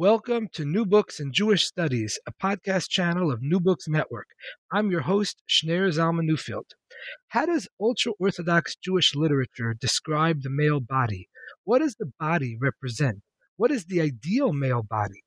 Welcome to New Books in Jewish Studies, a podcast channel of New Books Network. I'm your host, Schneur Zalman Newfield. How does ultra Orthodox Jewish literature describe the male body? What does the body represent? What is the ideal male body?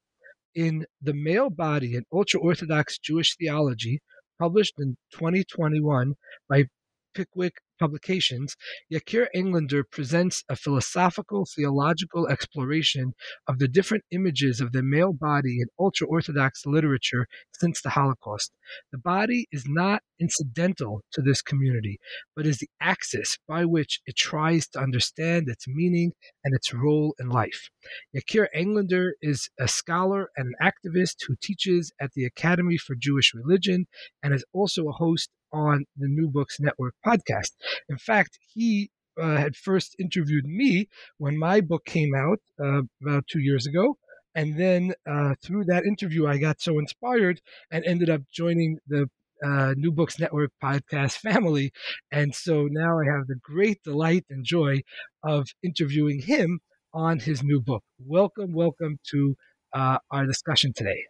In The Male Body in Ultra Orthodox Jewish Theology, published in 2021 by Pickwick Publications, Yakir Englander presents a philosophical theological exploration of the different images of the male body in ultra Orthodox literature since the Holocaust. The body is not incidental to this community, but is the axis by which it tries to understand its meaning and its role in life. Yakir Englander is a scholar and an activist who teaches at the Academy for Jewish Religion and is also a host on the New Books Network podcast. In fact, he uh, had first interviewed me when my book came out uh, about two years ago. And then uh, through that interview, I got so inspired and ended up joining the uh, New Books Network podcast family. And so now I have the great delight and joy of interviewing him on his new book. Welcome, welcome to uh, our discussion today.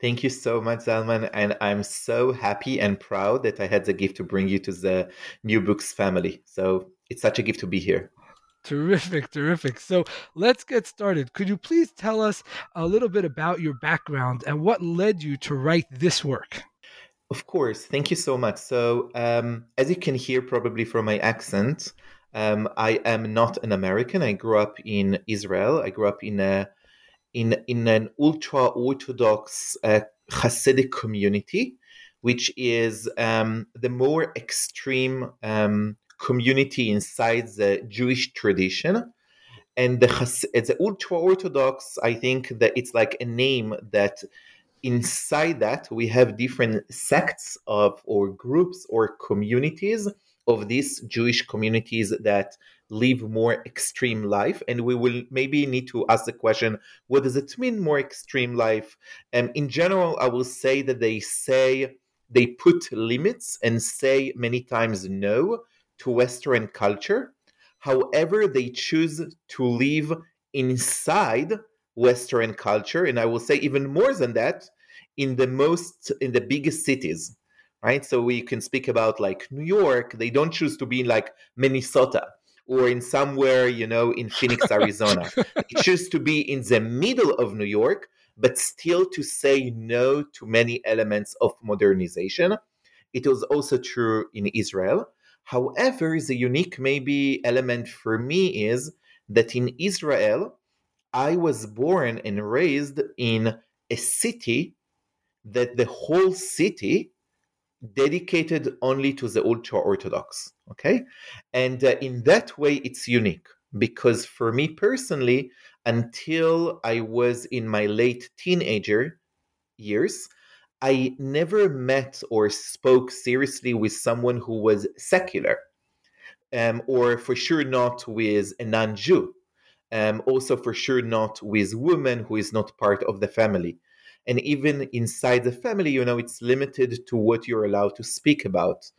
Thank you so much, Zalman. And I'm so happy and proud that I had the gift to bring you to the New Books family. So it's such a gift to be here. Terrific, terrific. So let's get started. Could you please tell us a little bit about your background and what led you to write this work? Of course. Thank you so much. So, um, as you can hear probably from my accent, um, I am not an American. I grew up in Israel. I grew up in a in in an ultra orthodox uh, Hasidic community, which is um, the more extreme um, community inside the Jewish tradition. And the, Has- the ultra orthodox, I think that it's like a name that inside that we have different sects of or groups or communities of these Jewish communities that live more extreme life and we will maybe need to ask the question what does it mean more extreme life? And um, in general i will say that they say they put limits and say many times no to western culture. However they choose to live inside western culture and i will say even more than that in the most in the biggest cities right? So we can speak about like new york. They don't choose to be in like minnesota or in somewhere, you know, in Phoenix, Arizona. it chooses to be in the middle of New York, but still to say no to many elements of modernization. It was also true in Israel. However, the unique maybe element for me is that in Israel, I was born and raised in a city that the whole city dedicated only to the ultra orthodox okay? And uh, in that way it's unique because for me personally until i was in my late teenager years i never met or spoke seriously with someone who was secular um, or for sure not with a non-jew um, also for sure not with women who is not part of the family and even inside the family you know it's limited to what you're allowed to speak about.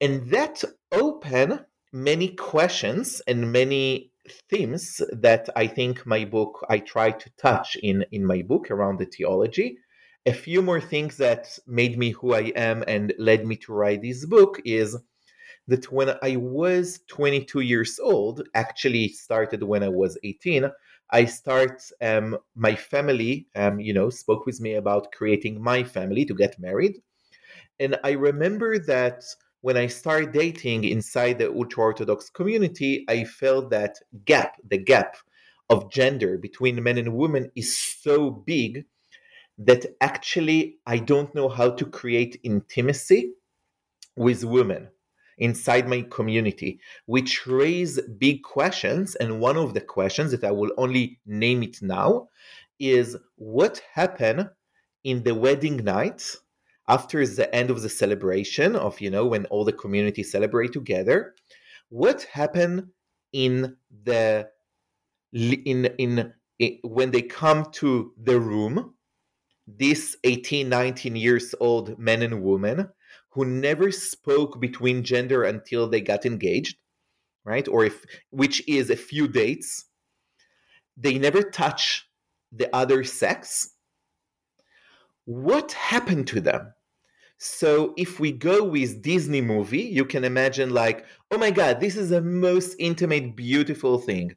And that open many questions and many themes that i think my book i try to touch in in my book around the theology. A few more things that made me who i am and led me to write this book is that when i was 22 years old actually started when i was 18 I start um, my family, um, you know, spoke with me about creating my family to get married. And I remember that when I started dating inside the ultra Orthodox community, I felt that gap, the gap of gender between men and women is so big that actually I don't know how to create intimacy with women inside my community, which raise big questions. And one of the questions that I will only name it now is what happened in the wedding night after the end of the celebration of you know when all the community celebrate together what happened in the in in, in when they come to the room these 18 19 years old men and women who never spoke between gender until they got engaged right or if which is a few dates they never touch the other sex what happened to them so if we go with Disney movie, you can imagine like, oh my god, this is the most intimate, beautiful thing.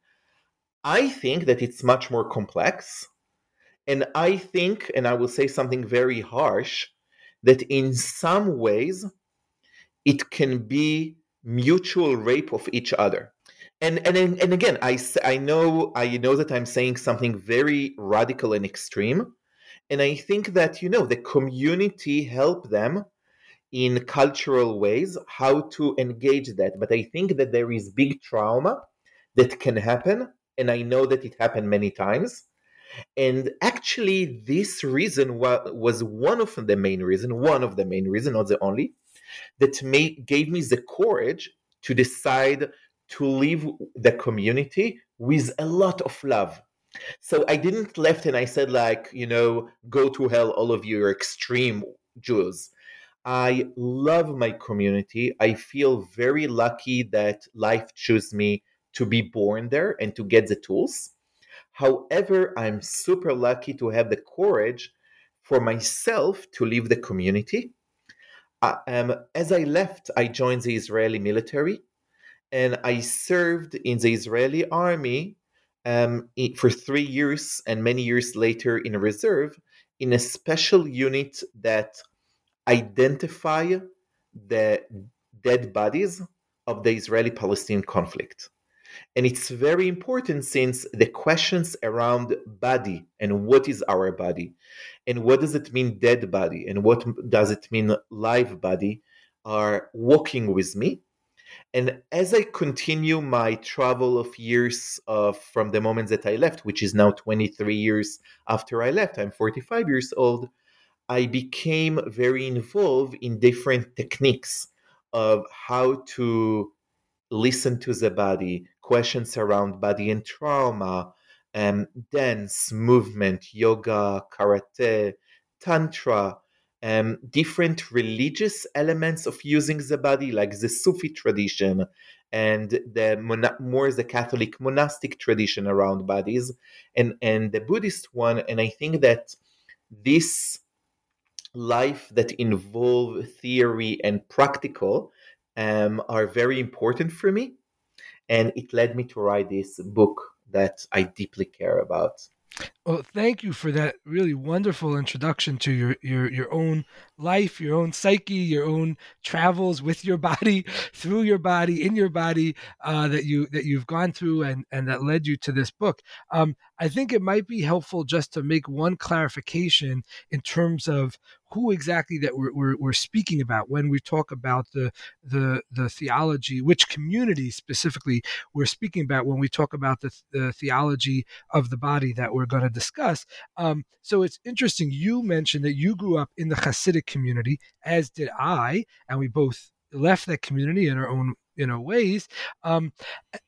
I think that it's much more complex. And I think, and I will say something very harsh, that in some ways it can be mutual rape of each other. And and and again, I I know I know that I'm saying something very radical and extreme, and I think that, you know, the community help them in cultural ways how to engage that. But I think that there is big trauma that can happen. And I know that it happened many times. And actually, this reason was one of the main reason, one of the main reason, not the only, that made, gave me the courage to decide to leave the community with a lot of love so I didn't left and I said like, you know, go to hell, all of you are extreme Jews. I love my community. I feel very lucky that life chose me to be born there and to get the tools. However, I'm super lucky to have the courage for myself to leave the community. Um, as I left, I joined the Israeli military and I served in the Israeli army um, for three years and many years later in a reserve in a special unit that identify the dead bodies of the Israeli Palestinian conflict. And it's very important since the questions around body and what is our body and what does it mean dead body and what does it mean live body are walking with me. And as I continue my travel of years of from the moment that I left, which is now 23 years after I left, I'm 45 years old, I became very involved in different techniques of how to listen to the body, questions around body and trauma, um, dance, movement, yoga, karate, tantra, um, different religious elements of using the body, like the Sufi tradition and the more the Catholic monastic tradition around bodies, and and the Buddhist one. And I think that this life that involve theory and practical um, are very important for me, and it led me to write this book that I deeply care about. Well, thank you for that really wonderful introduction to your your your own life, your own psyche, your own travels with your body, through your body, in your body uh, that you that you've gone through, and and that led you to this book. Um, I think it might be helpful just to make one clarification in terms of who exactly that we're, we're, we're, speaking about when we talk about the, the the theology, which community specifically we're speaking about when we talk about the, the theology of the body that we're going to discuss. Um, so it's interesting. You mentioned that you grew up in the Hasidic community, as did I, and we both left that community in our own you know ways um,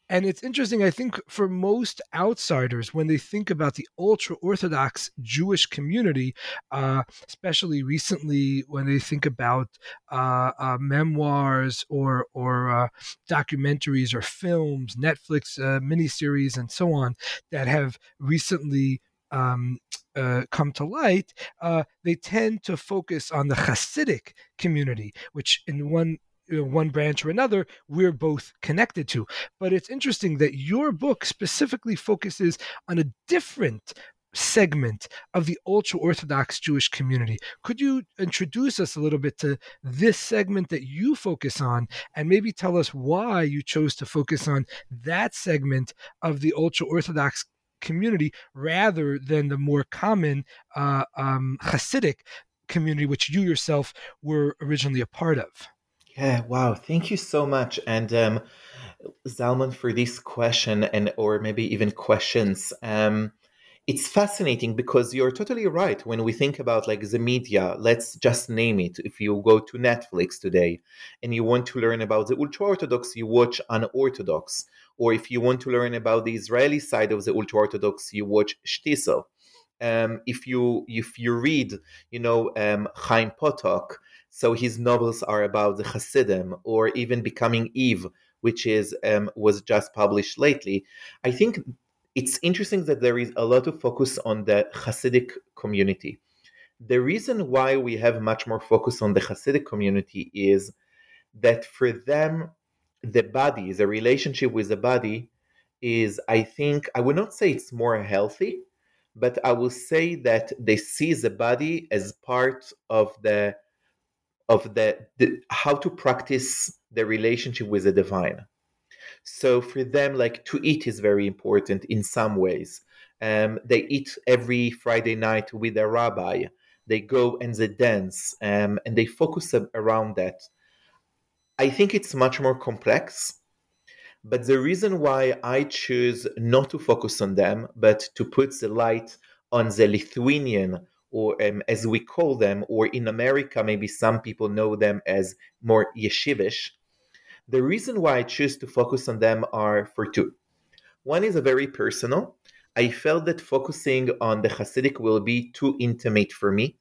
and it's interesting i think for most outsiders when they think about the ultra orthodox jewish community uh, especially recently when they think about uh, uh, memoirs or or uh, documentaries or films netflix uh, miniseries and so on that have recently um, uh, come to light, uh, they tend to focus on the Hasidic community, which in one you know, one branch or another, we're both connected to. But it's interesting that your book specifically focuses on a different segment of the ultra Orthodox Jewish community. Could you introduce us a little bit to this segment that you focus on and maybe tell us why you chose to focus on that segment of the ultra Orthodox community rather than the more common uh, um, Hasidic community, which you yourself were originally a part of? Yeah, wow. Thank you so much. And um, Zalman for this question and or maybe even questions. Um, it's fascinating because you're totally right when we think about like the media let's just name it if you go to netflix today and you want to learn about the ultra orthodox you watch unorthodox or if you want to learn about the israeli side of the ultra orthodox you watch shtisel um, if you if you read you know um, chaim potok so his novels are about the hasidim or even becoming eve which is um, was just published lately i think it's interesting that there is a lot of focus on the Hasidic community. The reason why we have much more focus on the Hasidic community is that for them, the body, the relationship with the body, is, I think, I would not say it's more healthy, but I will say that they see the body as part of the of the, the how to practice the relationship with the divine so for them, like to eat is very important in some ways. Um, they eat every Friday night with a rabbi. They go and they dance, um, and they focus around that. I think it's much more complex. But the reason why I choose not to focus on them, but to put the light on the Lithuanian, or um, as we call them, or in America, maybe some people know them as more yeshivish, the reason why I choose to focus on them are for two. One is a very personal. I felt that focusing on the Hasidic will be too intimate for me.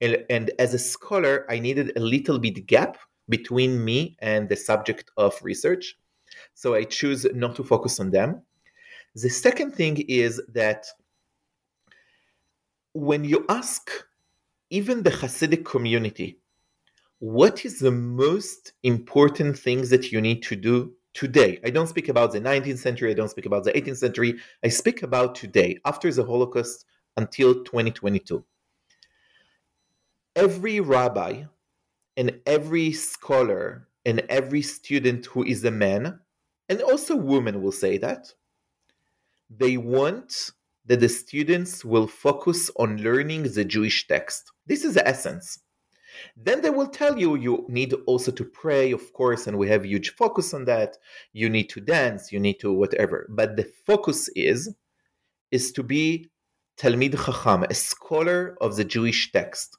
And, and as a scholar, I needed a little bit gap between me and the subject of research. So I choose not to focus on them. The second thing is that when you ask even the Hasidic community what is the most important things that you need to do today? I don't speak about the 19th century, I don't speak about the 18th century, I speak about today, after the Holocaust until 2022. Every rabbi and every scholar and every student who is a man, and also women will say that, they want that the students will focus on learning the Jewish text. This is the essence. Then they will tell you you need also to pray, of course, and we have huge focus on that. You need to dance, you need to whatever. But the focus is is to be Talmid Chacham, a scholar of the Jewish text.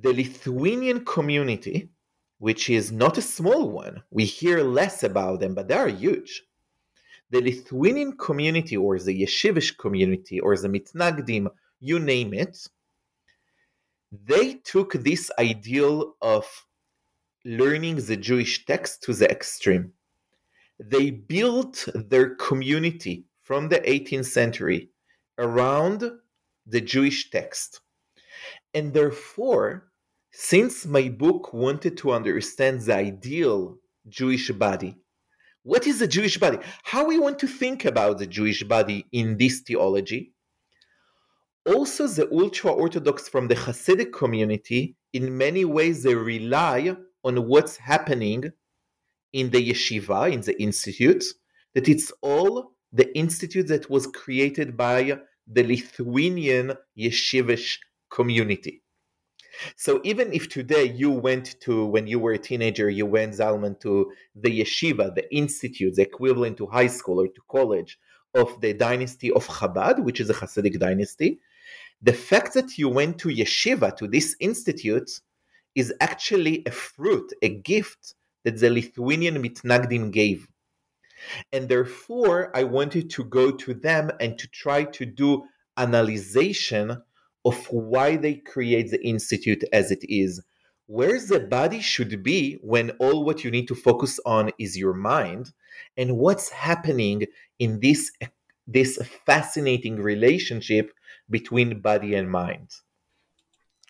The Lithuanian community, which is not a small one, we hear less about them, but they are huge. The Lithuanian community, or the Yeshivish community, or the Mitnagdim, you name it, they took this ideal of learning the Jewish text to the extreme. They built their community from the 18th century around the Jewish text. And therefore, since my book wanted to understand the ideal Jewish body, what is the Jewish body? How we want to think about the Jewish body in this theology, also the ultra orthodox from the Hasidic community, in many ways, they rely on what's happening in the yeshiva, in the institute, that it's all the institute that was created by the Lithuanian yeshivish community. So even if today you went to, when you were a teenager, you went, Zalman, to the yeshiva, the institute, the equivalent to high school or to college of the dynasty of Chabad, which is a Hasidic dynasty, the fact that you went to yeshiva, to this institute, is actually a fruit, a gift that the Lithuanian Mitnagdim gave. And therefore, I wanted to go to them and to try to do analyzation of why they create the institute as it is. Where the body should be when all what you need to focus on is your mind, and what's happening in this this fascinating relationship between body and mind.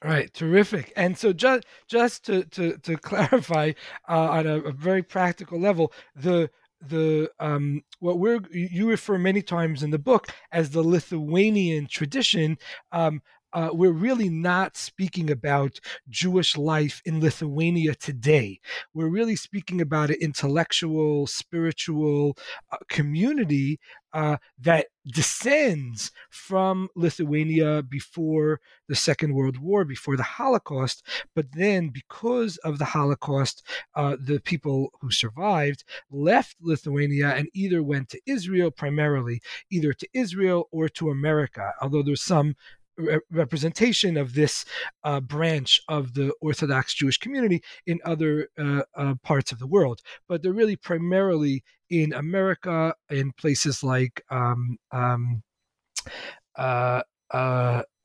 All right, terrific. And so just just to to, to clarify uh, on a, a, very practical level, the the um, what we're you refer many times in the book as the Lithuanian tradition. Um, uh, we're really not speaking about Jewish life in Lithuania today. We're really speaking about an intellectual, spiritual uh, community uh, that descends from Lithuania before the Second World War, before the Holocaust. But then, because of the Holocaust, uh, the people who survived left Lithuania and either went to Israel primarily, either to Israel or to America, although there's some re- representation of this uh, branch of the Orthodox Jewish community in other uh, uh, parts of the world. But they're really primarily in America, in places like um, um, uh, uh,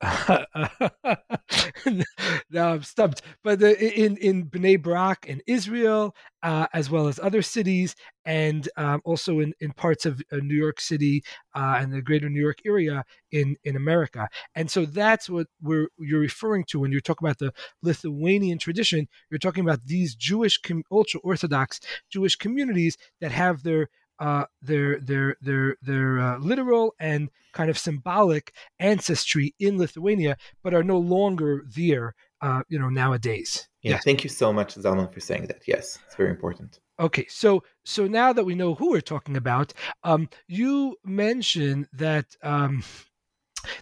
now I'm stumped. But the, in in Bnei Brak in Israel, uh, as well as other cities, and um, also in, in parts of uh, New York City uh, and the greater New York area in, in America. And so that's what we're you're referring to when you're talking about the Lithuanian tradition. You're talking about these Jewish, ultra Orthodox Jewish communities that have their uh, their their their their uh, literal and kind of symbolic ancestry in Lithuania, but are no longer there, uh, you know, nowadays. Yeah, yes. thank you so much, Zalman, for saying that. Yes, it's very important. Okay, so so now that we know who we're talking about, um, you mentioned that um,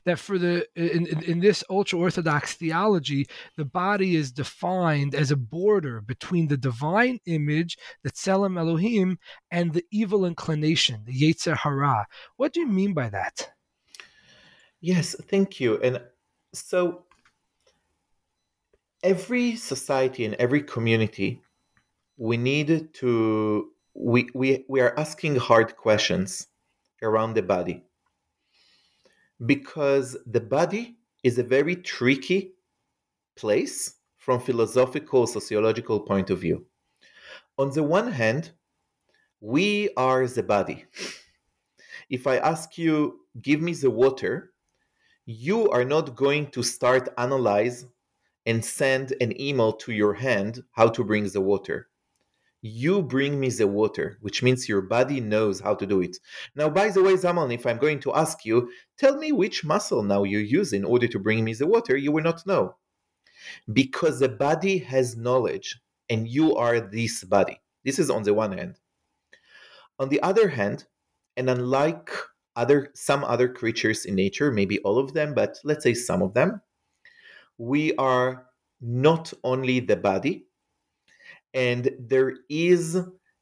that for the in, in, in this ultra orthodox theology the body is defined as a border between the divine image the tselem elohim and the evil inclination the yetzer hara. What do you mean by that? Yes thank you. And so every society and every community we need to we we, we are asking hard questions around the body because the body is a very tricky place from philosophical sociological point of view. On the one hand we are the body. If i ask you give me the water you are not going to start analyze and send an email to your hand how to bring the water you bring me the water, which means your body knows how to do it. Now, by the way, Zalman, if I'm going to ask you, tell me which muscle now you use in order to bring me the water, you will not know. Because the body has knowledge, and you are this body. This is on the one hand. On the other hand, and unlike other some other creatures in nature, maybe all of them, but let's say some of them, we are not only the body, and there is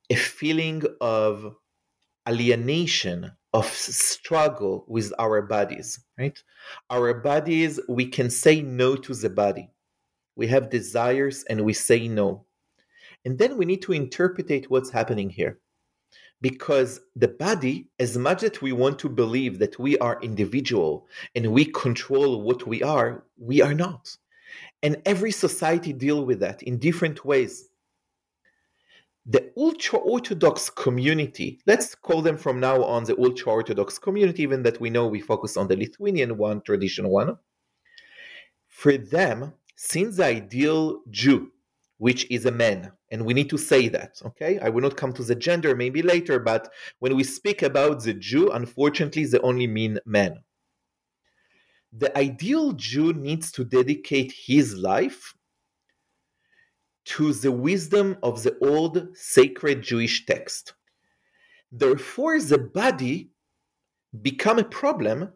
a feeling of alienation of struggle with our bodies right? Our bodies we can say no to the body. We have desires and we say no. And then we need to interpret what's happening here. Because the body as much as we want to believe that we are individual and we control what we are we are not. And every society deal with that in different ways the ultra orthodox community let's call them from now on the ultra orthodox community even that we know we focus on the lithuanian one traditional one. For them since the ideal jew which is a man and we need to say that okay? I will not come to the gender maybe later but when we speak about the jew unfortunately they only mean men. The ideal jew needs to dedicate his life to the wisdom of the old sacred Jewish text. Therefore, the body become a problem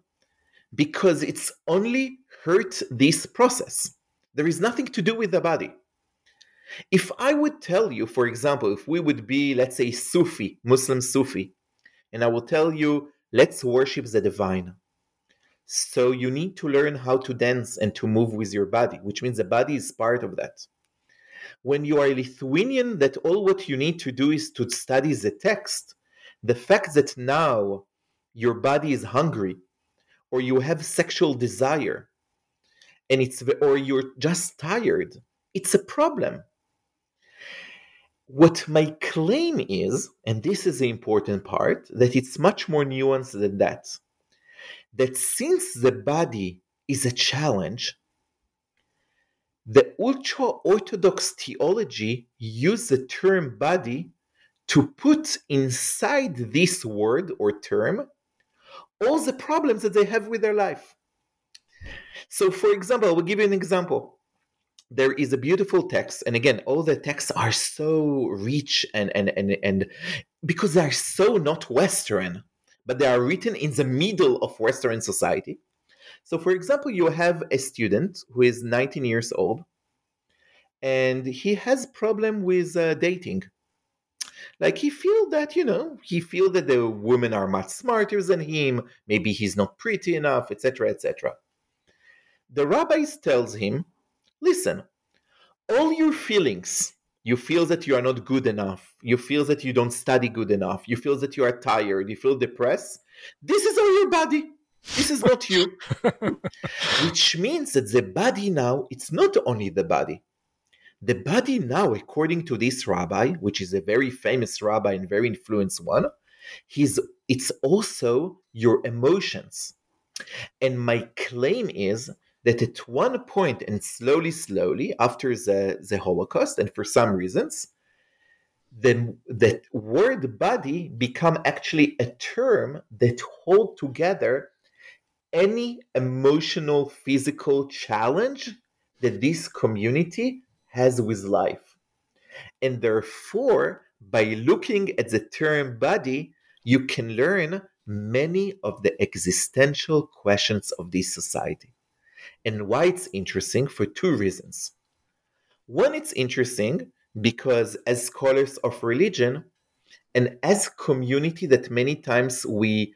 because it's only hurt this process. There is nothing to do with the body. If I would tell you, for example, if we would be, let's say, Sufi, Muslim Sufi, and I will tell you, let's worship the divine. So you need to learn how to dance and to move with your body, which means the body is part of that when you are a Lithuanian, that all what you need to do is to study the text, the fact that now your body is hungry or you have sexual desire and it's or you're just tired, it's a problem. What my claim is, and this is the important part, that it's much more nuanced than that. That since the body is a challenge, the ultra orthodox theology use the term body to put inside this word or term all the problems that they have with their life. So, for example, I will give you an example. There is a beautiful text, and again, all the texts are so rich and and and and because they are so not Western, but they are written in the middle of Western society. So, for example, you have a student who is 19 years old, and he has problem with uh, dating. Like he feel that you know he feel that the women are much smarter than him maybe he's not pretty enough etc etc the rabbis tells him listen all your feelings you feel that you are not good enough you feel that you don't study good enough you feel that you are tired you feel depressed this is all your body this is not you which means that the body now it's not only the body the body now, according to this rabbi, which is a very famous rabbi and very influenced one, he's it's also your emotions. And my claim is that at one point and slowly, slowly after the, the Holocaust, and for some reasons, the, the word body become actually a term that hold together any emotional physical challenge that this community has with life. And therefore, by looking at the term body, you can learn many of the existential questions of this society. And why it's interesting for two reasons. One, it's interesting because as scholars of religion and as community that many times we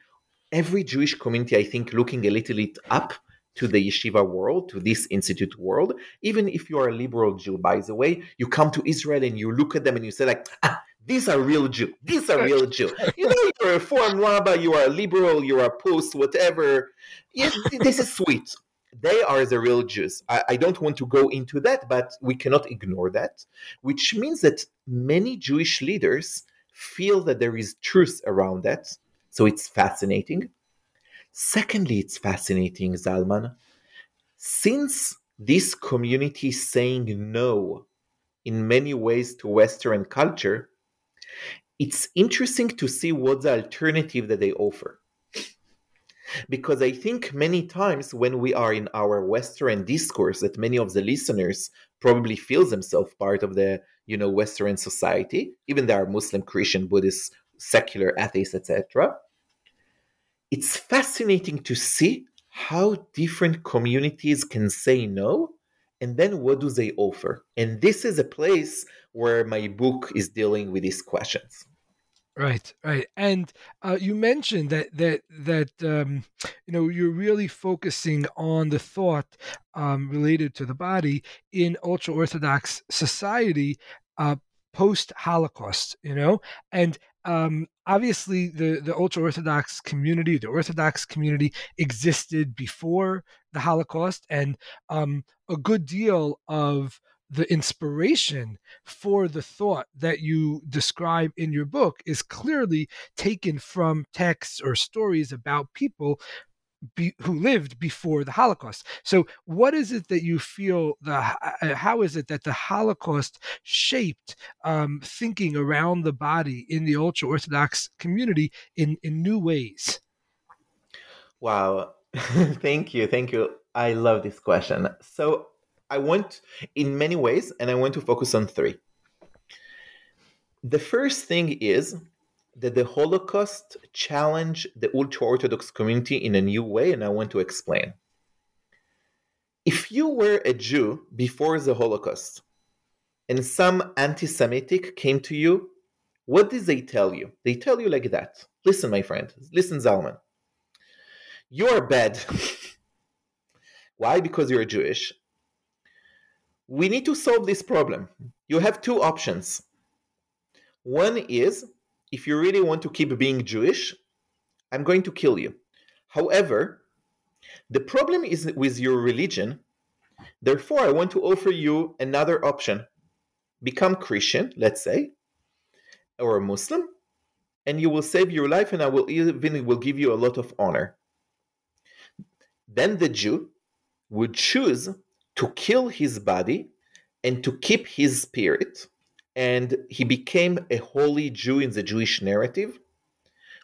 every Jewish community, I think, looking a little bit up to the yeshiva world, to this institute world, even if you are a liberal Jew, by the way, you come to Israel and you look at them and you say, like, ah, these are real Jew. These are real Jew. You know, you're a form rabbi, you are a liberal, you are a post, whatever. Yes, this is sweet. They are the real Jews. I, I don't want to go into that, but we cannot ignore that, which means that many Jewish leaders feel that there is truth around that. So it's fascinating. Secondly, it's fascinating, Zalman. Since this community is saying no in many ways to Western culture, it's interesting to see what the alternative that they offer. Because I think many times when we are in our Western discourse, that many of the listeners probably feel themselves part of the you know Western society, even they are Muslim, Christian, Buddhist, secular, atheists, etc it's fascinating to see how different communities can say no and then what do they offer? And this is a place where my book is dealing with these questions. Right right. And uh, you mentioned that that that um, you know you're really focusing on the thought um, related to the body in ultra orthodox society uh, post holocaust you know? And um, obviously the the ultra orthodox community, the Orthodox community, existed before the Holocaust, and um, a good deal of the inspiration for the thought that you describe in your book is clearly taken from texts or stories about people be, who lived before the Holocaust. So, what is it that you feel the uh, how is it that the Holocaust shaped um, thinking around the body in the ultra Orthodox community in in new ways? Wow, thank you, thank you. I love this question. So, I want in many ways, and I want to focus on three. The first thing is that the Holocaust challenged the ultra Orthodox community in a new way, and I want to explain. If you were a Jew before the Holocaust and some anti Semitic came to you, what did they tell you? They tell you like that Listen, my friend, listen, Zalman. You are bad. Why? Because you're Jewish. We need to solve this problem. You have two options. One is if you really want to keep being Jewish, I'm going to kill you. However, the problem is with your religion. Therefore, I want to offer you another option. Become Christian, let's say, or a Muslim, and you will save your life, and I will even will give you a lot of honor. Then the Jew would choose to kill his body and to keep his spirit. And he became a holy Jew in the Jewish narrative.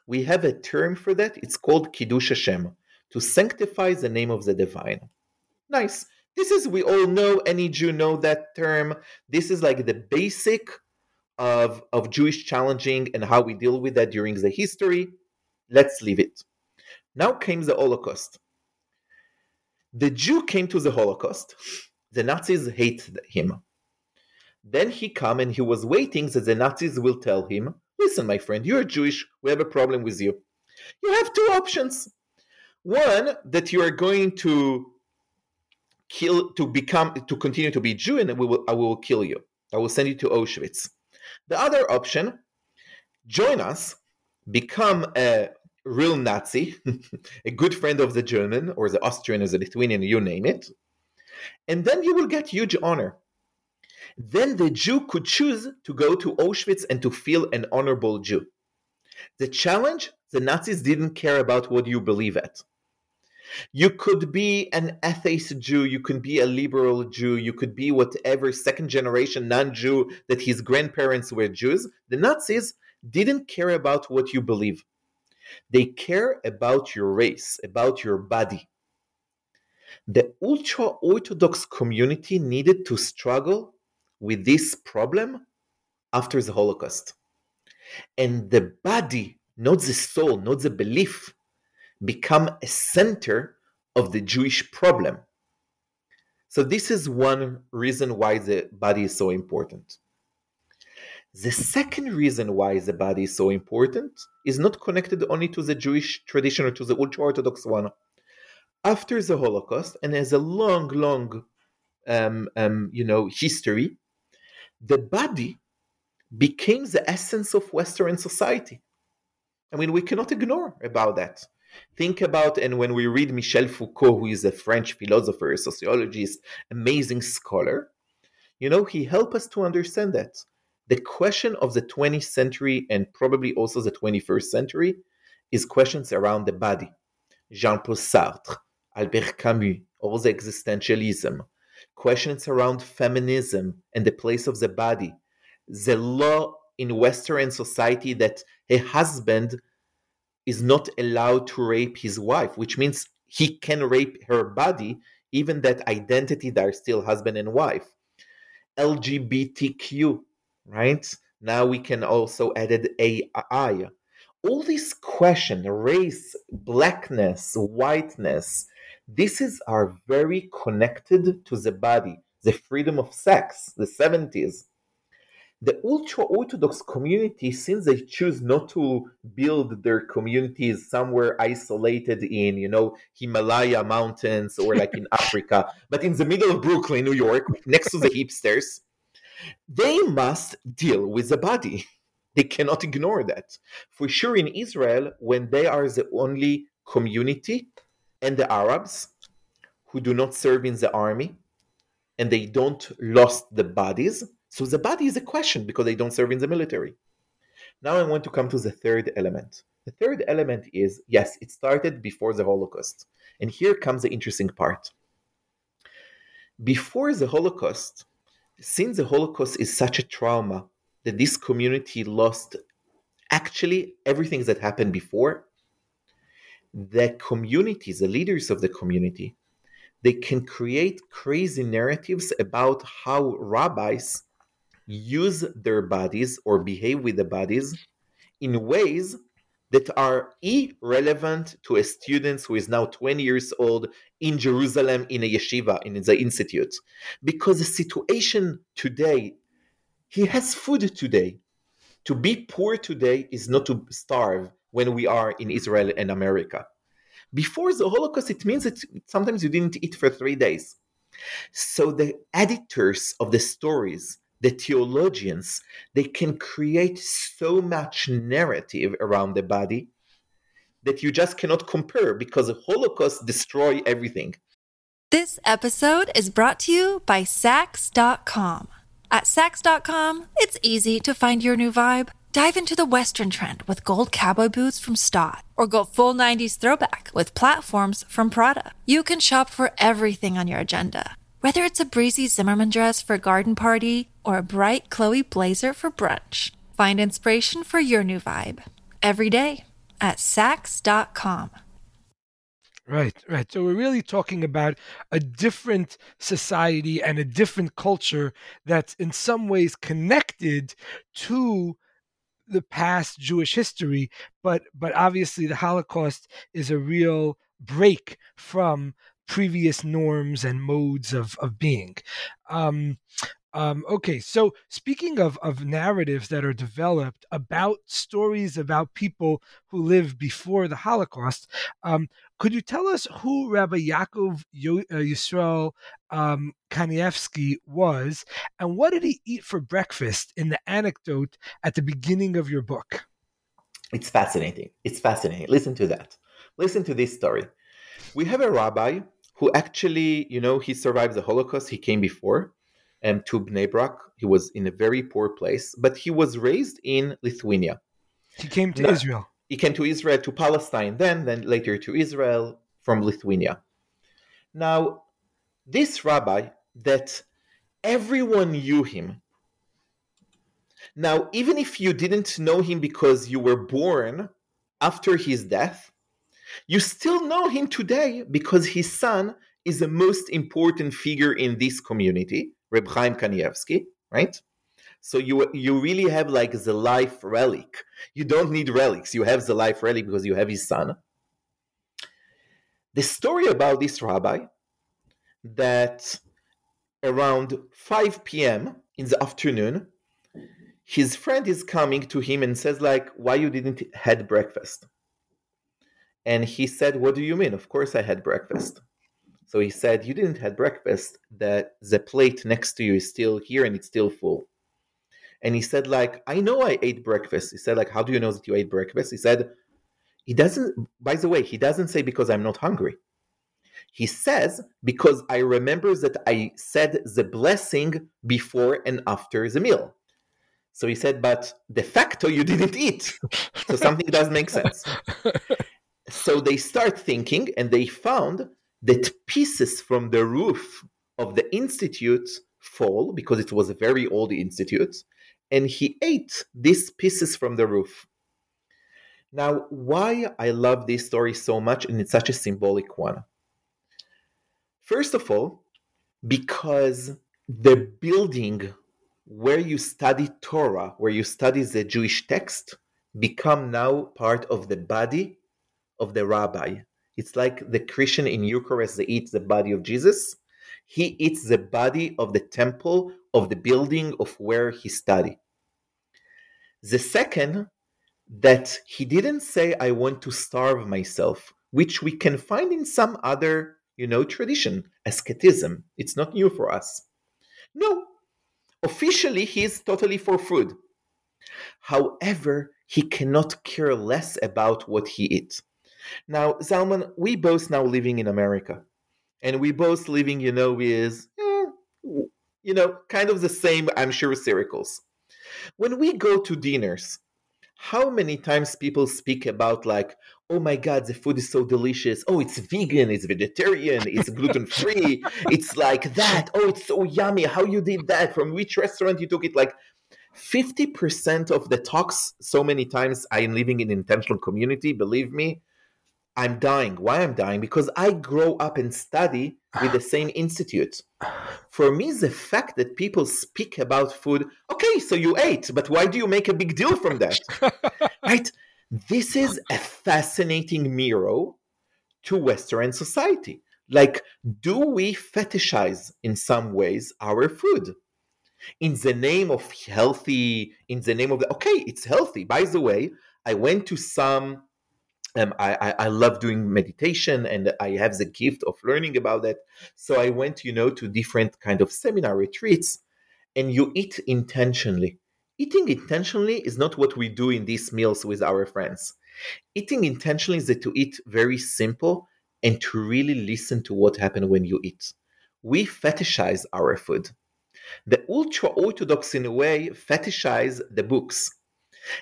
We have a term for that. It's called Kiddush Hashem, to sanctify the name of the divine. Nice. This is, we all know, any Jew know that term. This is like the basic of, of Jewish challenging and how we deal with that during the history. Let's leave it. Now came the Holocaust. The Jew came to the Holocaust. The Nazis hated him. Then he come and he was waiting that the Nazis will tell him, listen, my friend, you're Jewish, we have a problem with you. You have two options. One, that you are going to kill to become to continue to be Jew, and we will I will kill you. I will send you to Auschwitz. The other option, join us, become a real Nazi, a good friend of the German or the Austrian or the Lithuanian, you name it, and then you will get huge honor. Then the Jew could choose to go to Auschwitz and to feel an honorable Jew. The challenge the Nazis didn't care about what you believe at. You could be an atheist Jew, you could be a liberal Jew, you could be whatever second generation non Jew that his grandparents were Jews. The Nazis didn't care about what you believe. They care about your race, about your body. The ultra Orthodox community needed to struggle with this problem after the Holocaust. And the body, not the soul, not the belief, become a center of the Jewish problem. So, this is one reason why the body is so important. The second reason why the body is so important is not connected only to the Jewish tradition or to the ultra Orthodox one. After the Holocaust, and as a long, long, um, um, you know, history, the body became the essence of Western society. I mean, we cannot ignore about that. Think about, and when we read Michel Foucault, who is a French philosopher, sociologist, amazing scholar, you know, he helped us to understand that the question of the 20th century and probably also the 21st century is questions around the body. Jean Paul Sartre, Albert Camus, all the existentialism, questions around feminism and the place of the body, the law in Western society that a husband is not allowed to rape his wife, which means he can rape her body, even that identity that are still husband and wife. LGBTQ, right? Now we can also add AI. All these questions, race, blackness, whiteness, this is are very connected to the body, the freedom of sex, the 70s the ultra Orthodox community, since they choose not to build their communities somewhere isolated in, you know, Himalaya mountains or like in Africa, but in the middle of Brooklyn, New York, next to the hipsters, they must deal with the body. They cannot ignore that. For sure, in Israel, when they are the only community and the Arabs who do not serve in the army and they don't lost the bodies, so the body is a question because they don't serve in the military. Now I want to come to the third element. The third element is yes, it started before the Holocaust. And here comes the interesting part. Before the Holocaust, since the Holocaust is such a trauma that this community lost actually everything that happened before, the communities, the leaders of the community, they can create crazy narratives about how rabbis use their bodies or behave with the bodies in ways that are irrelevant to a student who is now 20 years old in Jerusalem in a yeshiva, in the institute. Because the situation today, he has food today. To be poor today is not to starve when we are in Israel and America. Before the Holocaust, it means that sometimes you didn't eat for three days. So the editors of the stories, the theologians, they can create so much narrative around the body that you just cannot compare because the Holocaust destroy everything. This episode is brought to you by Saks.com. At Saks.com, it's easy to find your new vibe. Dive into the Western trend with gold cowboy boots from Staud, or go full 90s throwback with platforms from Prada. You can shop for everything on your agenda Whether it's a breezy Zimmermann dress for a garden party or a bright Chloe blazer for brunch, find inspiration for your new vibe every day at Saks.com. Right, right. So we're really talking about a different society and a different culture that's in some ways connected to the past Jewish history, but but obviously the Holocaust is a real break from previous norms and modes of, of being. Um, um, okay, so speaking of, of narratives that are developed about stories about people who lived before the Holocaust, um, could you tell us who Rabbi Yaakov uh, Yisrael um, Kanievsky was, and what did he eat for breakfast in the anecdote at the beginning of your book? It's fascinating. It's fascinating. Listen to that. Listen to this story. We have a rabbi who actually, you know, he survived the Holocaust. He came before um, to Bnei Brak. He was in a very poor place, but he was raised in Lithuania. He came to now, Israel. He came to Israel, to Palestine, then, then later to Israel from Lithuania. Now, this rabbi that everyone knew him. Now, even if you didn't know him because you were born after his death, you still know him today because his son is the most important figure in this community, Reb Chaim Kanievsky, right? So you you really have like the life relic. You don't need relics. You have the life relic because you have his son. The story about this rabbi that around 5 p.m. in the afternoon, his friend is coming to him and says like, "Why you didn't had breakfast?" And he said, What do you mean? Of course I had breakfast. So he said, You didn't have breakfast, that the plate next to you is still here and it's still full. And he said, like, I know I ate breakfast. He said, like, how do you know that you ate breakfast? He said, he doesn't, by the way, he doesn't say because I'm not hungry. He says, because I remember that I said the blessing before and after the meal. So he said, but de facto you didn't eat. so something does make sense. so they start thinking and they found that pieces from the roof of the institute fall because it was a very old institute and he ate these pieces from the roof now why i love this story so much and it's such a symbolic one first of all because the building where you study torah where you study the jewish text become now part of the body of the rabbi. It's like the Christian in Eucharist, they eat the body of Jesus. He eats the body of the temple, of the building of where he studied. The second, that he didn't say, I want to starve myself, which we can find in some other, you know, tradition, asceticism. It's not new for us. No, officially he is totally for food. However, he cannot care less about what he eats. Now, Zalman, we both now living in America, and we both living, you know, with, eh, you know, kind of the same, I'm sure, circles. When we go to dinners, how many times people speak about like, oh my god, the food is so delicious. Oh, it's vegan, it's vegetarian, it's gluten free, it's like that. Oh, it's so yummy. How you did that? From which restaurant you took it? Like 50% of the talks so many times i'm living in intentional community believe me I'm dying. Why I'm dying? Because I grow up and study with the same institute. For me, the fact that people speak about food, okay, so you ate, but why do you make a big deal from that? right? This is a fascinating mirror to Western society. Like, do we fetishize in some ways our food? In the name of healthy, in the name of the, okay, it's healthy. By the way, I went to some um, I, I, love doing meditation and I have the gift of learning about that. So I went, you know, to different kind of seminar retreats and you eat intentionally. Eating intentionally is not what we do in these meals with our friends. Eating intentionally is to eat very simple and to really listen to what happened when you eat. We fetishize our food. The ultra orthodox, in a way, fetishize the books.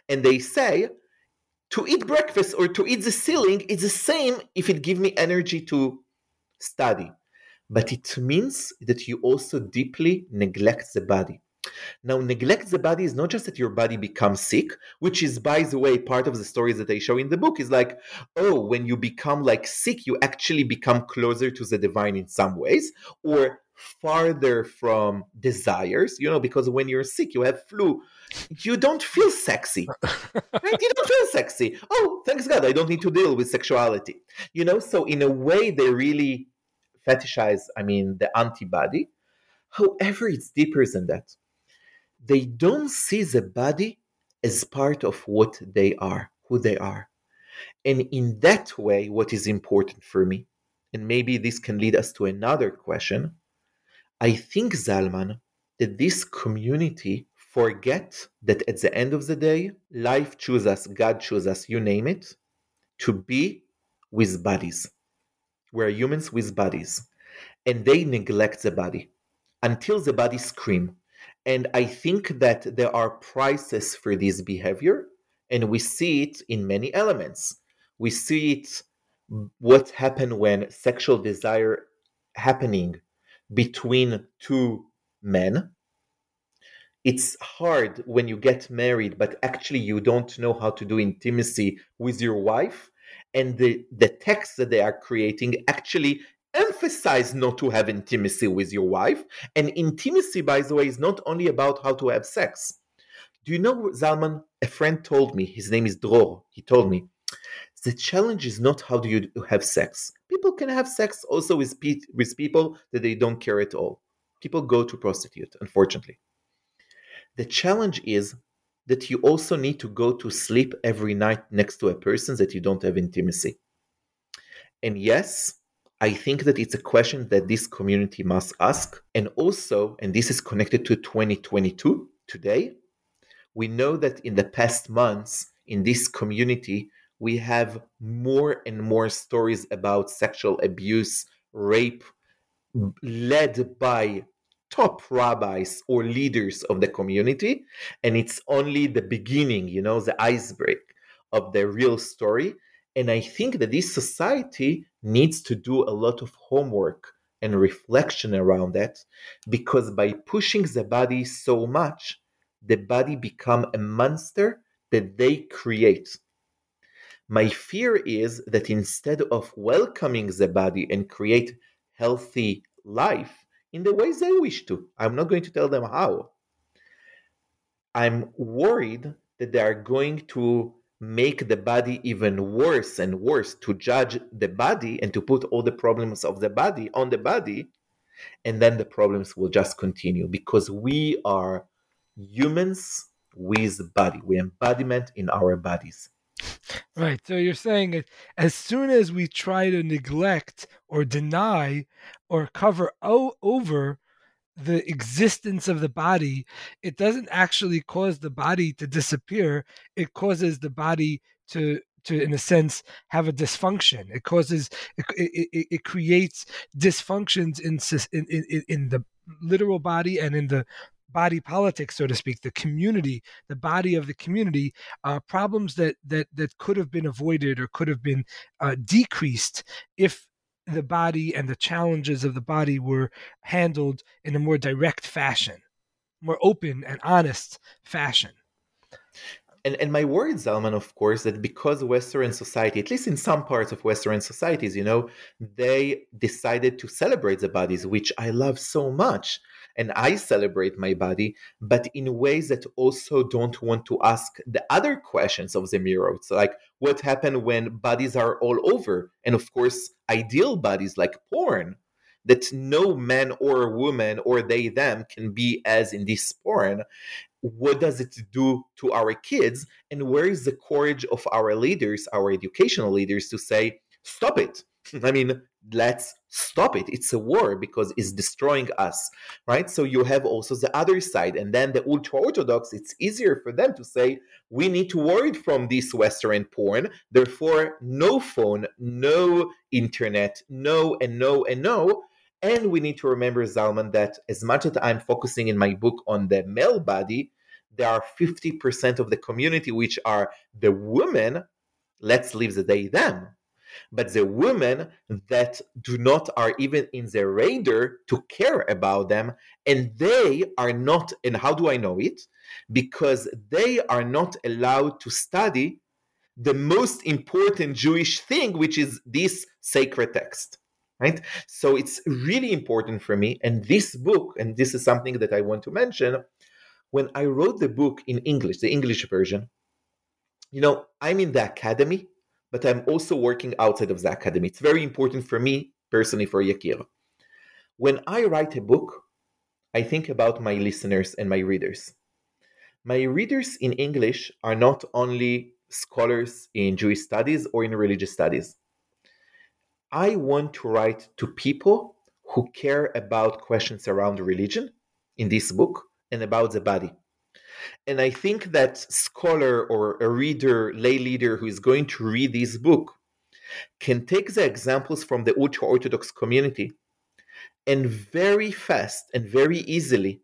And they say to eat breakfast or to eat the ceiling is the same if it give me energy to study but it means that you also deeply neglect the body. Now, neglect the body is not just that your body becomes sick, which is, by the way, part of the stories that I show in the book is like, oh, when you become like sick, you actually become closer to the divine in some ways, or farther from desires, you know, because when you're sick, you have flu, you don't feel sexy. right? You don't feel sexy. Oh, thanks God, I don't need to deal with sexuality. You know, so in a way, they really fetishize, I mean, the antibody. However, it's deeper than that. They don't see the body as part of what they are, who they are. And in that way, what is important for me, and maybe this can lead us to another question, I think, Zalman, that this community forget that at the end of the day, life chooses us, God chooses us, you name it, to be with bodies. We're humans with bodies. And they neglect the body until the body scream. And I think that there are prices for this behavior, and we see it in many elements. We see it what happened when sexual desire happening between two men. It's hard when you get married, but actually you don't know how to do intimacy with your wife. And the, the text that they are creating actually emphasize not to have intimacy with your wife. And intimacy, by the way, is not only about how to have sex. Do you know, Zalman? A friend told me, his name is Dror. He told me, the challenge is not how do you have sex. People can have sex also with, pe- with people that they don't care at all. People go to prostitute, unfortunately. The challenge is that you also need to go to sleep every night next to a person that you don't have intimacy. And yes, I think that it's a question that this community must ask. And also, and this is connected to 2022 today, we know that in the past months in this community, we have more and more stories about sexual abuse, rape, led by top rabbis or leaders of the community. And it's only the beginning, you know, the iceberg of the real story. And I think that this society needs to do a lot of homework and reflection around that because by pushing the body so much, the body become a monster that they create. My fear is that instead of welcoming the body and create healthy life in the ways they wish to, I'm not going to tell them how. I'm worried that they are going to make the body even worse and worse to judge the body and to put all the problems of the body on the body and then the problems will just continue because we are humans with body we embodiment in our bodies right so you're saying that as soon as we try to neglect or deny or cover o- over the existence of the body, it doesn't actually cause the body to disappear. It causes the body to to in a sense have a dysfunction it causes it, it, it creates dysfunctions in, in in in the literal body and in the body politics so to speak the community the body of the community uh, problems that that that could have been avoided or could have been uh, decreased if the body and the challenges of the body were handled in a more direct fashion, more open and honest fashion. And, and my words, Zalman, of course, that because Western society, at least in some parts of Western societies, you know, they decided to celebrate the bodies, which I love so much and I celebrate my body, but in ways that also don't want to ask the other questions of the mirror. So, like, what happened when bodies are all over? And of course, ideal bodies like porn, that no man or woman or they them can be as in this porn. What does it do to our kids? And where is the courage of our leaders, our educational leaders, to say, stop it? I mean, let's stop it. It's a war because it's destroying us, right? So you have also the other side. And then the ultra Orthodox, it's easier for them to say, we need to ward from this Western porn. Therefore, no phone, no internet, no, and no, and no. And we need to remember, Zalman, that as much as I'm focusing in my book on the male body, there are 50% of the community which are the women. Let's leave the day them but the women that do not are even in the radar to care about them and they are not and how do i know it? Because they are not allowed to study the most important jewish thing which is this sacred text right? So it's really important for me and this book and this is something that i want to mention when i wrote the book in english the english version you know i'm in the academy but I'm also working outside of the academy. It's very important for me personally, for Yakir. When I write a book, I think about my listeners and my readers. My readers in English are not only scholars in Jewish studies or in religious studies. I want to write to people who care about questions around religion in this book and about the body. And I think that scholar or a reader, lay leader who is going to read this book can take the examples from the ultra Orthodox community and very fast and very easily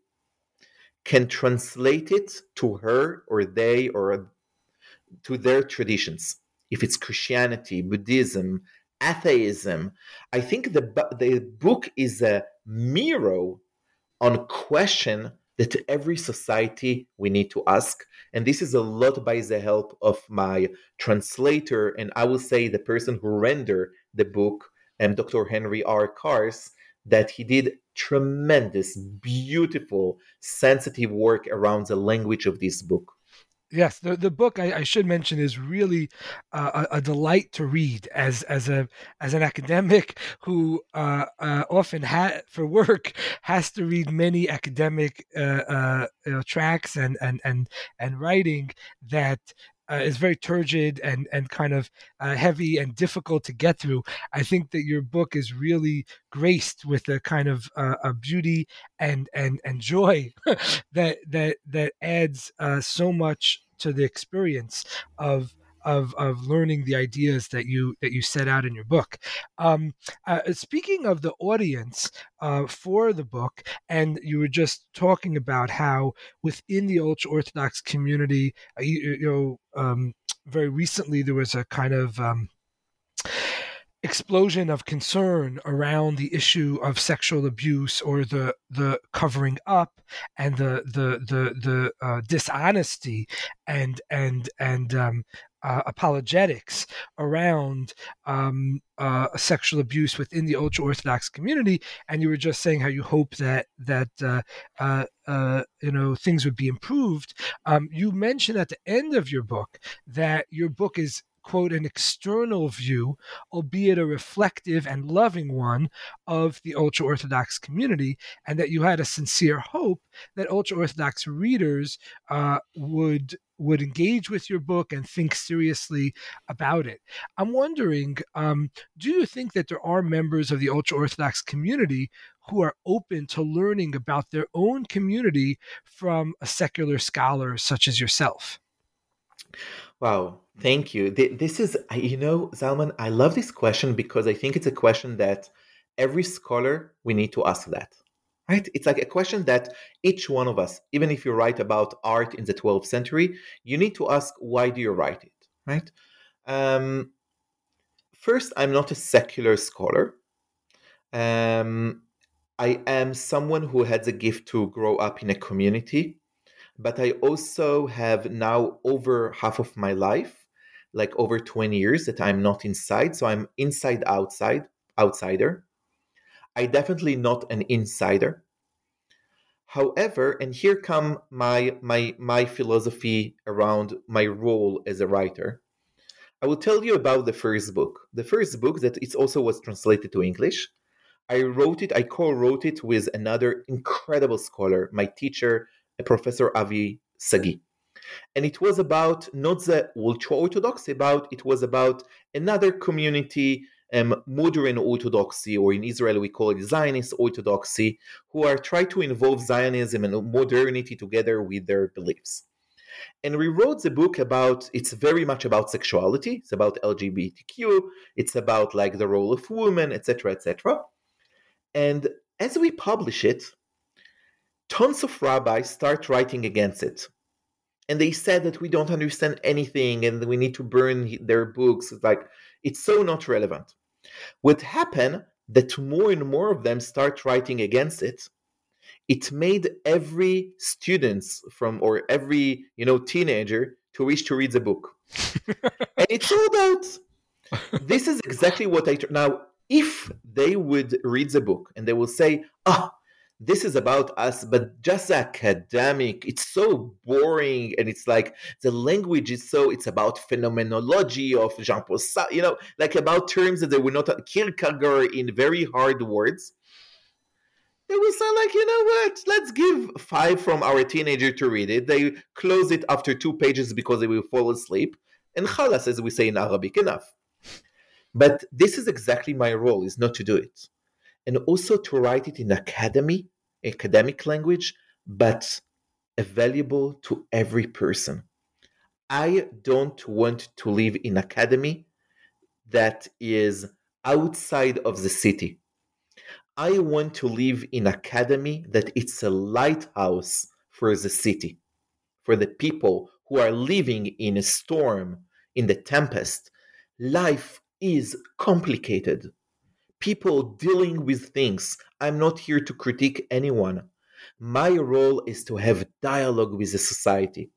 can translate it to her or they or to their traditions. If it's Christianity, Buddhism, atheism, I think the, the book is a mirror on question that every society we need to ask. And this is a lot by the help of my translator, and I will say the person who rendered the book, um, Dr. Henry R. Kars, that he did tremendous, beautiful, sensitive work around the language of this book. Yes, the the book I, I should mention is really uh, a, a, delight to read as as a as an academic who uh, uh, often ha- for work has to read many academic uh, uh, you know, tracts and and and and writing that uh, is very turgid and and kind of uh, heavy and difficult to get through. I think that your book is really graced with a kind of uh, a beauty and and and joy that that that adds uh, so much to the experience of of of learning the ideas that you that you set out in your book. Um, uh, speaking of the audience uh, for the book, and you were just talking about how within the ultra orthodox community, uh, you, you, know, um, very recently there was a kind of um, explosion of concern around the issue of sexual abuse or the the covering up and the the the the uh, dishonesty and and and um, uh, apologetics around um, uh, sexual abuse within the ultra orthodox community, and you were just saying how you hope that that uh, uh, uh you know things would be improved. Um, you mentioned at the end of your book that your book is quote, an external view, albeit a reflective and loving one, of the ultra Orthodox community, and that you had a sincere hope that ultra Orthodox readers uh, would would engage with your book and think seriously about it. I'm wondering, um, do you think that there are members of the ultra Orthodox community who are open to learning about their own community from a secular scholar such as yourself? Wow, thank you. This is, you know, Zalman, I love this question because I think it's a question that every scholar we need to ask that. Right? It's like a question that each one of us, even if you write about art in the 12th century, you need to ask why do you write it, right? Um, first, I'm not a secular scholar. Um, I am someone who had the gift to grow up in a community but I also have now over half of my life, like over 20 years, that I'm not inside. So I'm inside outside, outsider. I definitely not an insider. However, and here come my my my philosophy around my role as a writer. I will tell you about the first book. The first book that it also was translated to English. I wrote it, I co-wrote it with another incredible scholar, my teacher, Professor Avi Sagi. And it was about not the ultra Orthodox, about it was about another community, um, modern Orthodoxy, or in Israel we call it Zionist Orthodoxy, who are trying to involve Zionism and modernity together with their beliefs. And we wrote the book about it's very much about sexuality. It's about LGBTQ. It's about like the role of women, etc., etc. And as we publish it, tons of rabbis start writing against it. And they said that we don't understand anything and we need to burn their books. It's like It's so not relevant. What happened that more and more of them start writing against it. It made every students from or every you know teenager to wish to read the book, and it all out. This is exactly what I now. If they would read the book and they will say, "Ah, this is about us, but just academic. It's so boring, and it's like the language is so. It's about phenomenology of Jean Paul, Sartre, you know, like about terms that they were not Kierkegaard in very hard words. They will say, like, you know what? Let's give five from our teenager to read it. They close it after two pages because they will fall asleep, and khalas, as we say in Arabic, enough. But this is exactly my role: is not to do it and also to write it in academy, academic language, but available to every person. I don't want to live in academy that is outside of the city. I want to live in academy that it's a lighthouse for the city, for the people who are living in a storm, in the tempest. Life is complicated people dealing with things. I'm not here to critique anyone. My role is to have dialogue with the society.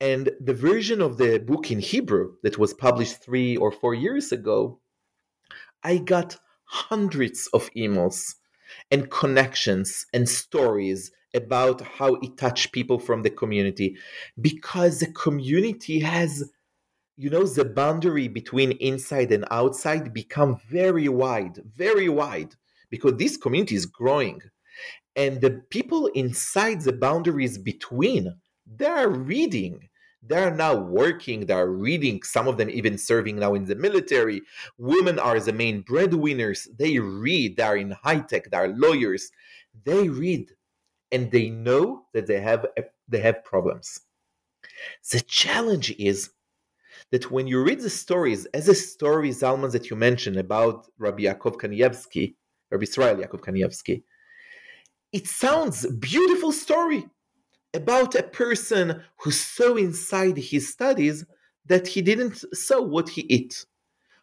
And the version of the book in Hebrew that was published three or four years ago, I got hundreds of emails and connections and stories about how it touched people from the community because the community has you know the boundary between inside and outside become very wide very wide because this community is growing. And the people inside the boundaries between they are reading. They are now working they are reading some of them even serving now in the military. Women are the main breadwinners. They read they are in high tech they are lawyers. They read and they know that they have they have problems. The challenge is that when you read the stories, as the story Zalman that you mentioned about Rabbi Yaakov Kanievsky, Rabbi Israel Yaakov Kanievsky, it sounds beautiful story about a person who saw inside his studies that he didn't saw what he ate.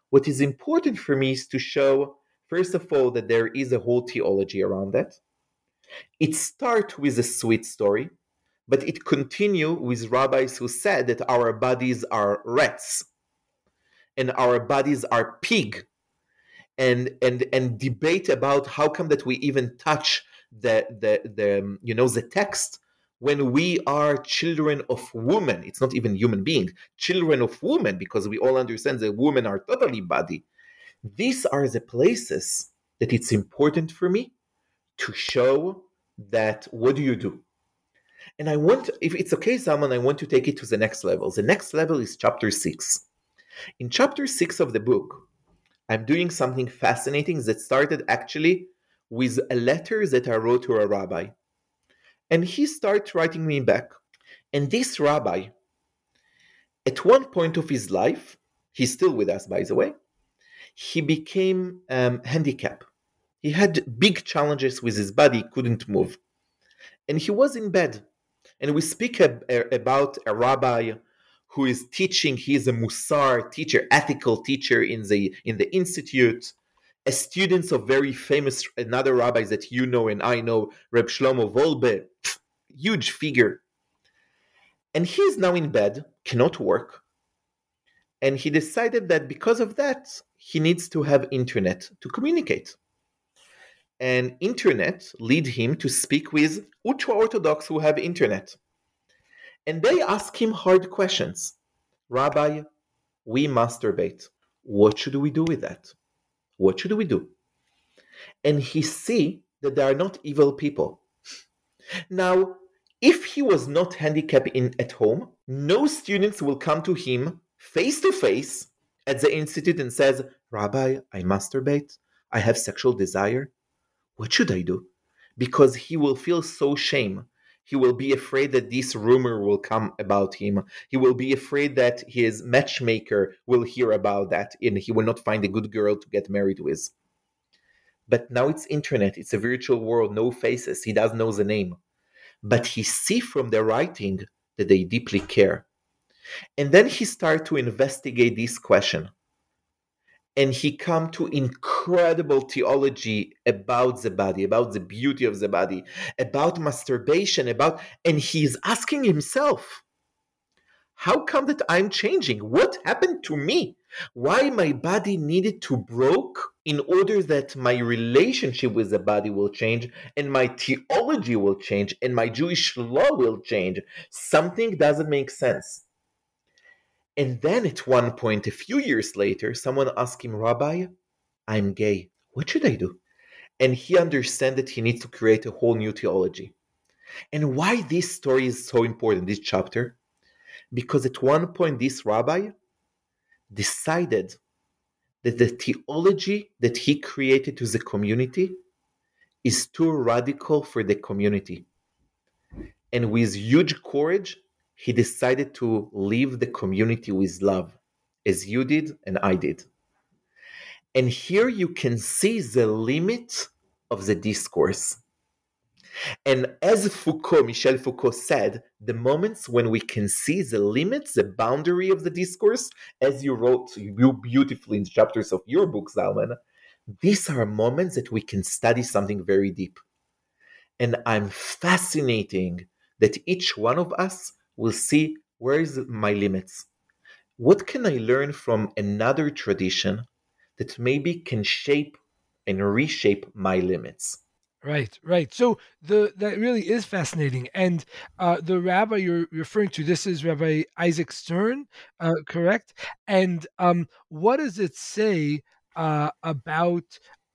What is important for me is to show, first of all, that there is a whole theology around that. It starts with a sweet story but it continued with rabbis who said that our bodies are rats and our bodies are pig and and and debate about how come that we even touch the the the um, you know the text when we are children of women it's not even human being children of women because we all understand that women are totally body. These are the places that it's important for me to show that what do you do and I want, if it's okay, Zalman, I want to take it to the next level. The next level is chapter six. In chapter six of the book, I'm doing something fascinating that started actually with a letter that I wrote to a rabbi. And he started writing me back. And this rabbi, at one point of his life, he's still with us, by the way, he became um, handicapped. He had big challenges with his body, couldn't move. And he was in bed and we speak ab- about a rabbi who is teaching. He is a Musar teacher, ethical teacher in the in the institute. A student of very famous another rabbis that you know and I know, Reb Shlomo Wolbe, huge figure. And he is now in bed, cannot work. And he decided that because of that, he needs to have internet to communicate and internet lead him to speak with ultra orthodox who have internet. And they ask him hard questions. Rabbi we masturbate. What should we do with that? What should we do? And he see that they are not evil people. Now if he was not handicapped in at home no students will come to him face to face at the institute and says rabbi i masturbate. I have sexual desire what should I do? Because he will feel so shame. He will be afraid that this rumor will come about him. He will be afraid that his matchmaker will hear about that and he will not find a good girl to get married with. But now it's internet, it's a virtual world, no faces. He doesn't know the name. But he see from their writing that they deeply care. And then he start to investigate this question. And he come to incredible theology about the body about the beauty of the body about masturbation about and he's asking himself how come that i'm changing? What happened to me? Why my body needed to broke in order that my relationship with the body will change and my theology will change and my jewish law will change? Something doesn't make sense and then at one point, a few years later, someone asked him, Rabbi, I'm gay. What should I do? And he understands that he needs to create a whole new theology. And why this story is so important, this chapter? Because at one point, this rabbi decided that the theology that he created to the community is too radical for the community. And with huge courage, he decided to leave the community with love, as you did and I did. And here you can see the limit of the discourse. And as Foucault, Michel Foucault said, the moments when we can see the limits, the boundary of the discourse, as you wrote you beautifully in chapters of your book, Zalman, these are moments that we can study something very deep. And I'm fascinating that each one of us will see where is my limits what can i learn from another tradition that maybe can shape and reshape my limits Right, right. So the that really is fascinating, and uh, the rabbi you're referring to, this is Rabbi Isaac Stern, uh, correct? And um, what does it say uh, about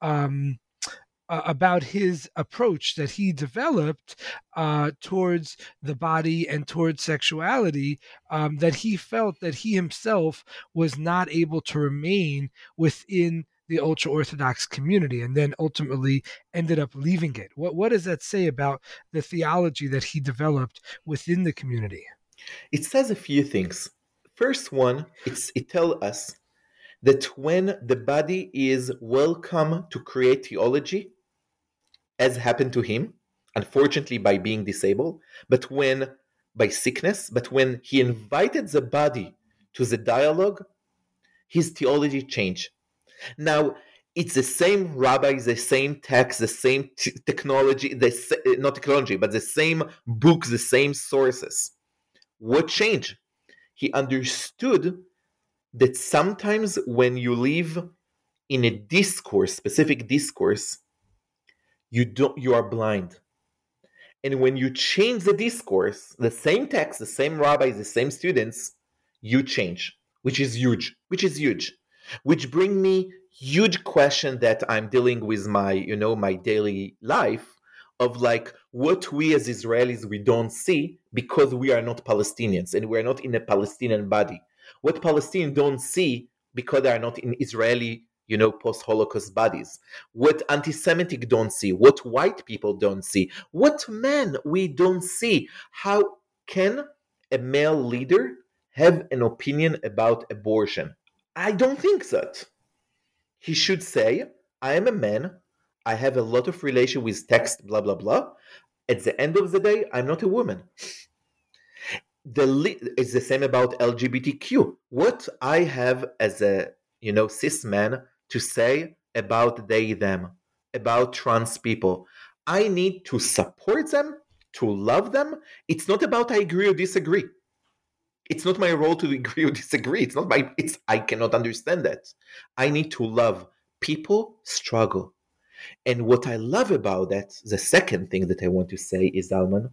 um, uh, about his approach that he developed uh, towards the body and towards sexuality um, that he felt that he himself was not able to remain within the ultra orthodox community and then ultimately ended up leaving it. What what does that say about the theology that he developed within the community? It says a few things. First one it tells us that when the body is welcome to create theology as happened to him, unfortunately by being disabled, but when by sickness, but when he invited the body to the dialogue, his theology changed. Now, it's the same rabbi, the same text, the same t- technology, the eh, not technology, but the same book, the same sources. What changed? He understood that sometimes when you live in a discourse, specific discourse, you don't you are blind. And when you change the discourse the same text the same rabbis the same students you change which is huge which is huge which bring me huge question that i'm dealing with my you know my daily life of like what we as israelis we don't see because we are not palestinians and we are not in a palestinian body. What palestinians don't see because they are not in israeli you know, post Holocaust bodies, what anti Semitic don't see, what white people don't see, what men we don't see. How can a male leader have an opinion about abortion? I don't think that. He should say, I am a man, I have a lot of relation with text, blah, blah, blah. At the end of the day, I'm not a woman. The it's the same about LGBTQ. What I have as a you know cis man to say about they them about trans people. I need to support them to love them. It's not about i agree or disagree. It's not my role to agree or disagree. It's not my it's i cannot understand that. I need to love people struggle. And what i love about that the second thing that i want to say is alman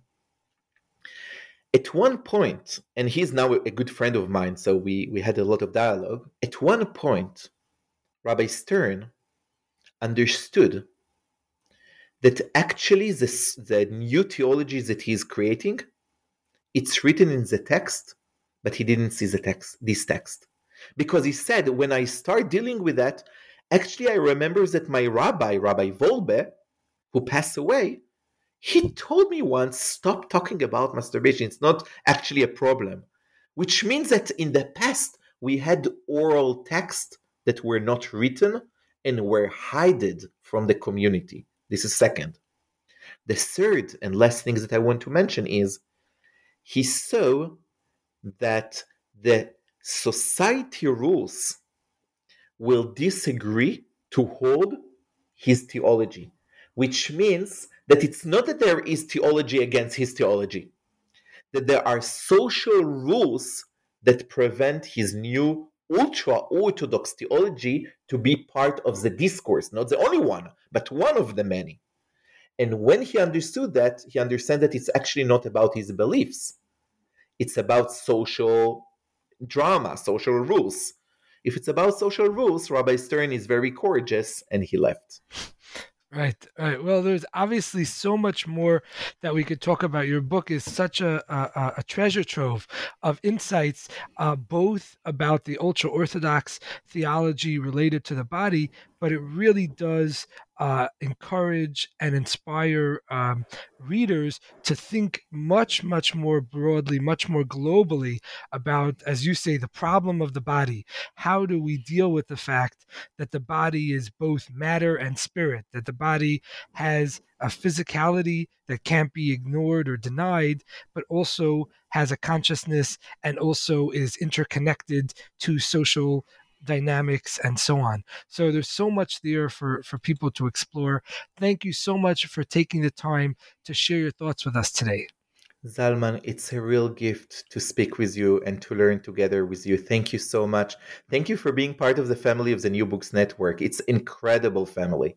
at one point and he's now a good friend of mine so we we had a lot of dialogue. At one point Rabbi Stern understood that actually this, the new theology that he's creating, it's written in the text, but he didn't see the text, this text. Because he said, when I start dealing with that, actually I remember that my rabbi, Rabbi Wolbe, who passed away, he told me once, stop talking about masturbation. It's not actually a problem. Which means that in the past, we had oral text that were not written and were hidden from the community. This is second. The third and last thing that I want to mention is he saw that the society rules will disagree to hold his theology, which means that it's not that there is theology against his theology, that there are social rules that prevent his new ultra orthodox theology to be part of the discourse, not the only one, but one of the many. And when he understood that, he understood that it's actually not about his beliefs. It's about social drama, social rules. If it's about social rules, Rabbi Stern is very courageous and he left. Right, right. Well, there's obviously so much more that we could talk about. Your book is such a a, a treasure trove of insights, uh, both about the ultra orthodox theology related to the body, but it really does uh, encourage and inspire um, readers to think much, much more broadly, much more globally about, as you say, the problem of the body. How do we deal with the fact that the body is both matter and spirit, that the body has a physicality that can't be ignored or denied, but also has a consciousness and also is interconnected to social dynamics and so on so there's so much there for for people to explore thank you so much for taking the time to share your thoughts with us today Zalman, it's a real gift to speak with you and to learn together with you. Thank you so much. Thank you for being part of the family of the New Books Network. It's incredible family.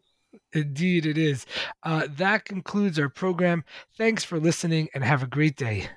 Indeed, it is. Uh, that concludes our program. Thanks for listening and have a great day.